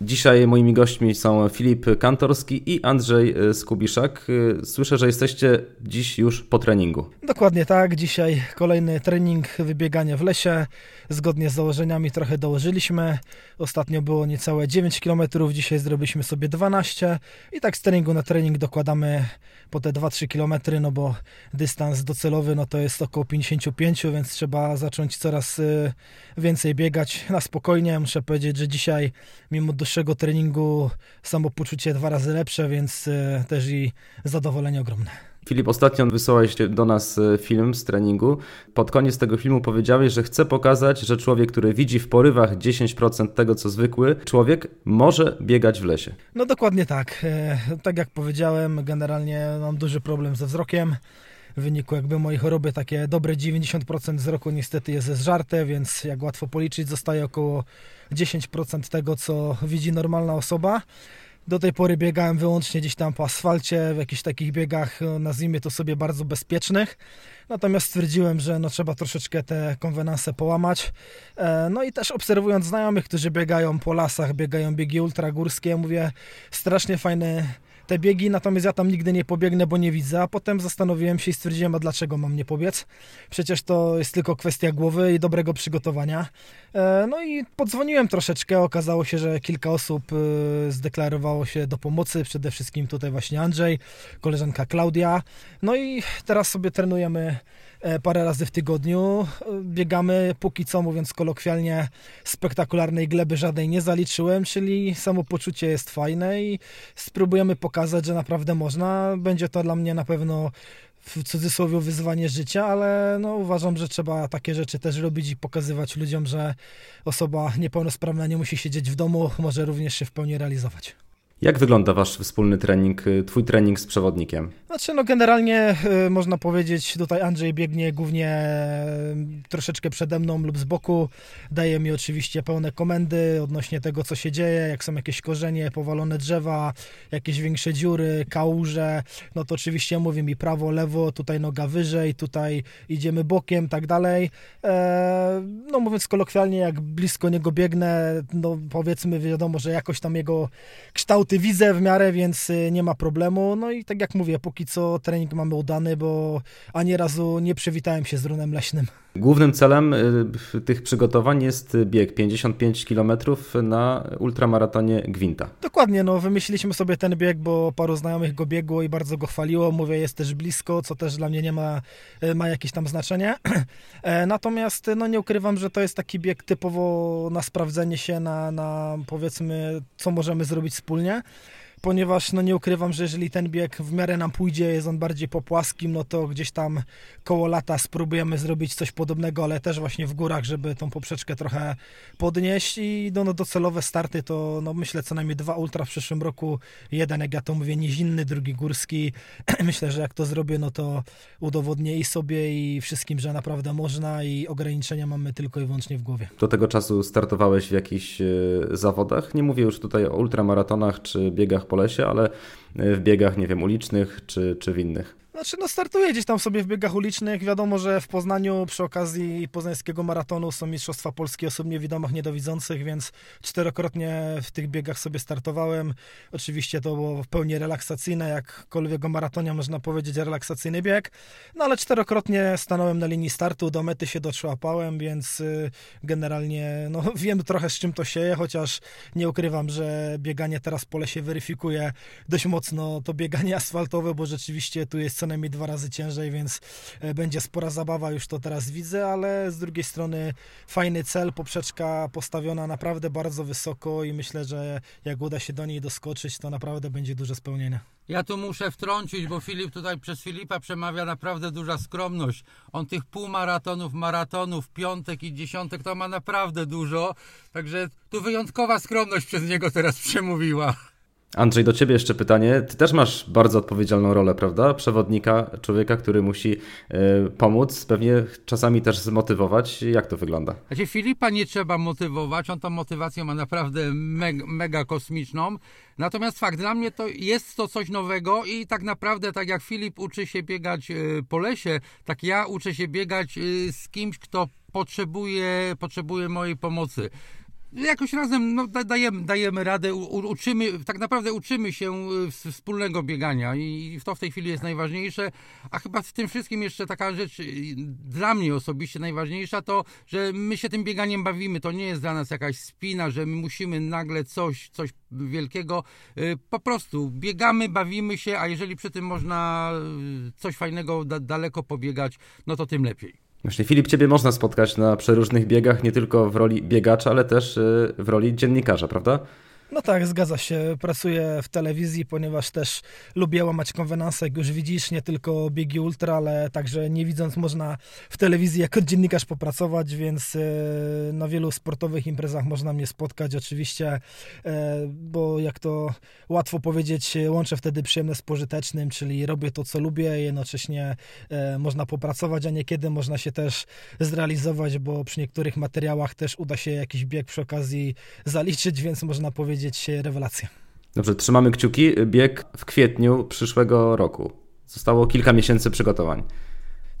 Dzisiaj moimi gośćmi są Filip Kantorski i Andrzej Skubiszak. Słyszę, że jesteście dziś już po treningu. Dokładnie tak. Dzisiaj kolejny trening, wybieganie w lesie. Zgodnie z założeniami trochę dołożyliśmy. Ostatnio było niecałe 9 km, dzisiaj zrobiliśmy sobie 12 i tak z treningu na trening dokładamy po te 2-3 km, no bo dystans docelowy no to jest około 55, więc trzeba zacząć coraz y, więcej biegać na spokojnie. Muszę powiedzieć, że dzisiaj mimo dłuższego treningu samopoczucie dwa razy lepsze, więc y, też i zadowolenie ogromne. Filip, ostatnio wysłałeś do nas e, film z treningu. Pod koniec tego filmu powiedziałeś, że chce pokazać, że człowiek, który widzi w porywach 10% tego, co zwykły człowiek, może biegać w lesie. No dokładnie tak. E, tak jak powiedziałem, generalnie mam duży problem ze wzrokiem. Wyniku jakby mojej choroby takie dobre 90% wzroku niestety jest zżarte, więc jak łatwo policzyć, zostaje około 10% tego, co widzi normalna osoba. Do tej pory biegałem wyłącznie gdzieś tam po asfalcie, w jakichś takich biegach, e, nazwijmy to sobie bardzo bezpiecznych. Natomiast stwierdziłem, że no trzeba troszeczkę te konwenanse połamać. E, no i też obserwując znajomych, którzy biegają po lasach, biegają biegi ultragórskie, mówię, strasznie fajny te biegi, natomiast ja tam nigdy nie pobiegnę, bo nie widzę, a potem zastanowiłem się i stwierdziłem, a dlaczego mam nie pobiec? Przecież to jest tylko kwestia głowy i dobrego przygotowania. E, no i podzwoniłem troszeczkę, okazało się, że kilka osób e, zdeklarowało się do pomocy, przede wszystkim tutaj właśnie Andrzej, koleżanka Klaudia. No i teraz sobie trenujemy parę razy w tygodniu. E, biegamy, póki co mówiąc kolokwialnie, spektakularnej gleby żadnej nie zaliczyłem, czyli samopoczucie jest fajne i spróbujemy pokazać, że naprawdę można. Będzie to dla mnie na pewno w cudzysłowie wyzwanie życia, ale no, uważam, że trzeba takie rzeczy też robić i pokazywać ludziom, że osoba niepełnosprawna nie musi siedzieć w domu, może również się w pełni realizować. Jak wygląda wasz wspólny trening, y, twój trening z przewodnikiem? Znaczy, no generalnie y, można powiedzieć, tutaj Andrzej biegnie głównie y, troszeczkę przede mną lub z boku. Daje mi oczywiście pełne komendy odnośnie tego, co się dzieje, jak są jakieś korzenie, powalone drzewa, jakieś większe dziury, kałuże. No to oczywiście mówi mi prawo, lewo, tutaj noga wyżej, tutaj idziemy bokiem, tak dalej. E, no mówiąc kolokwialnie, jak blisko niego biegnę, no powiedzmy, wiadomo, że jakoś tam jego kształt kształty widzę w miarę, więc y, nie ma problemu. No i tak jak mówię, póki co trening mamy udany, bo ani razu nie przywitałem się z runem leśnym. Głównym celem y, tych przygotowań jest bieg 55 km na ultramaratonie Gwinta. Dokładnie, no wymyśliliśmy sobie ten bieg, bo paru znajomych go biegło i bardzo go chwaliło. Mówię, jest też blisko, co też dla mnie nie ma, y, ma jakieś tam znaczenie. E, natomiast no nie ukrywam, że to jest taki bieg typowo na sprawdzenie się, na, na powiedzmy, co możemy zrobić wspólnie ponieważ no nie ukrywam, że jeżeli ten bieg w miarę nam pójdzie, jest on bardziej po płaskim, no to gdzieś tam koło lata spróbujemy zrobić coś podobnego, ale też właśnie w górach, żeby tą poprzeczkę trochę podnieść i no, no docelowe starty to no myślę co najmniej dwa ultra w przyszłym roku, jeden jak ja to mówię nizinny, drugi górski. myślę, że jak to zrobię, no to udowodnię i sobie i wszystkim, że naprawdę można i ograniczenia mamy tylko i wyłącznie w głowie. Do tego czasu startowałeś w jakichś e, zawodach? Nie mówię już tutaj o ultramaratonach czy biegach po lesie, ale w biegach, nie wiem, ulicznych czy, czy w innych. Znaczy, no startuję gdzieś tam sobie w biegach ulicznych. Wiadomo, że w Poznaniu przy okazji poznańskiego maratonu są Mistrzostwa Polski osób niewidomych, niedowidzących, więc czterokrotnie w tych biegach sobie startowałem. Oczywiście to było w pełni relaksacyjne, jakkolwiek o maratonie można powiedzieć relaksacyjny bieg. No ale czterokrotnie stanąłem na linii startu, do mety się dotrzłapałem, więc y, generalnie no, wiem trochę z czym to się je, chociaż nie ukrywam, że bieganie teraz po lesie weryfikuje dość mocno to bieganie asfaltowe, bo rzeczywiście tu jest co najmniej dwa razy ciężej, więc e, będzie spora zabawa, już to teraz widzę, ale z drugiej strony fajny cel, poprzeczka postawiona naprawdę bardzo wysoko i myślę, że jak uda się do niej doskoczyć, to naprawdę będzie duże spełnienie. Ja tu muszę wtrącić, bo Filip tutaj przez Filipa przemawia naprawdę duża skromność. On tych półmaratonów, maratonów, piątek i dziesiątek to ma naprawdę dużo. Także tu wyjątkowa skromność przez niego teraz przemówiła. Andrzej, do Ciebie jeszcze pytanie. Ty też masz bardzo odpowiedzialną rolę, prawda? Przewodnika, człowieka, który musi y, pomóc, pewnie czasami też zmotywować. Jak to wygląda? Znaczy, Filipa nie trzeba motywować, on tą motywację ma naprawdę mega, mega kosmiczną. Natomiast fakt, dla mnie to jest to coś nowego i tak naprawdę, tak jak Filip uczy się biegać y, po lesie, tak ja uczę się biegać y, z kimś, kto potrzebuje, potrzebuje mojej pomocy jakoś razem no, dajemy, dajemy radę, u, uczymy, tak naprawdę uczymy się y, wspólnego biegania i to w tej chwili jest najważniejsze, a chyba w tym wszystkim jeszcze taka rzecz y, dla mnie osobiście najważniejsza to, że my się tym bieganiem bawimy, to nie jest dla nas jakaś spina, że my musimy nagle coś, coś wielkiego, y, po prostu biegamy, bawimy się, a jeżeli przy tym można coś fajnego da, daleko pobiegać, no to tym lepiej. Właśnie Filip, Ciebie można spotkać na przeróżnych biegach, nie tylko w roli biegacza, ale też y, w roli dziennikarza, prawda? No tak, zgadza się. Pracuję w telewizji, ponieważ też lubię łamać konwenanse, jak już widzisz, nie tylko biegi ultra, ale także nie widząc można w telewizji jako dziennikarz popracować, więc e, na wielu sportowych imprezach można mnie spotkać oczywiście, e, bo jak to łatwo powiedzieć, łączę wtedy przyjemne z pożytecznym, czyli robię to, co lubię, jednocześnie e, można popracować, a niekiedy można się też zrealizować, bo przy niektórych materiałach też uda się jakiś bieg przy okazji zaliczyć, więc można powiedzieć, powiedzieć rewelacja. Dobrze, trzymamy kciuki. Bieg w kwietniu przyszłego roku. Zostało kilka miesięcy przygotowań.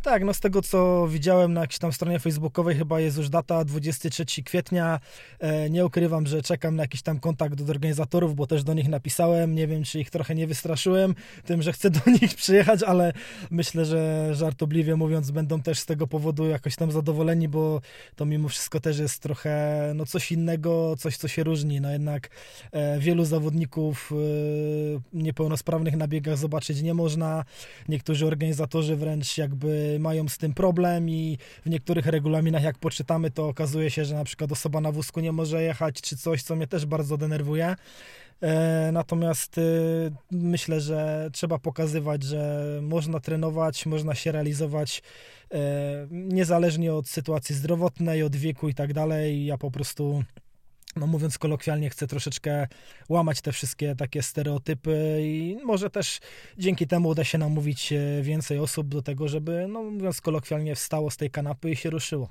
Tak, no z tego co widziałem na jakiejś tam stronie facebookowej chyba jest już data 23 kwietnia. E, nie ukrywam, że czekam na jakiś tam kontakt od organizatorów, bo też do nich napisałem. Nie wiem, czy ich trochę nie wystraszyłem tym, że chcę do nich przyjechać, ale myślę, że żartobliwie mówiąc będą też z tego powodu jakoś tam zadowoleni, bo to mimo wszystko też jest trochę no coś innego, coś co się różni. No jednak e, wielu zawodników e, niepełnosprawnych na biegach zobaczyć nie można. Niektórzy organizatorzy wręcz jakby mają z tym problem i w niektórych regulaminach jak poczytamy, to okazuje się, że na przykład osoba na wózku nie może jechać, czy coś, co mnie też bardzo denerwuje. E, natomiast y, myślę, że trzeba pokazywać, że można trenować, można się realizować e, niezależnie od sytuacji zdrowotnej, od wieku i tak dalej. Ja po prostu no mówiąc kolokwialnie, chcę troszeczkę łamać te wszystkie takie stereotypy i może też dzięki temu uda się namówić e, więcej osób do tego, żeby, no mówiąc kolokwialnie, wstało z tej kanapy i się ruszyło.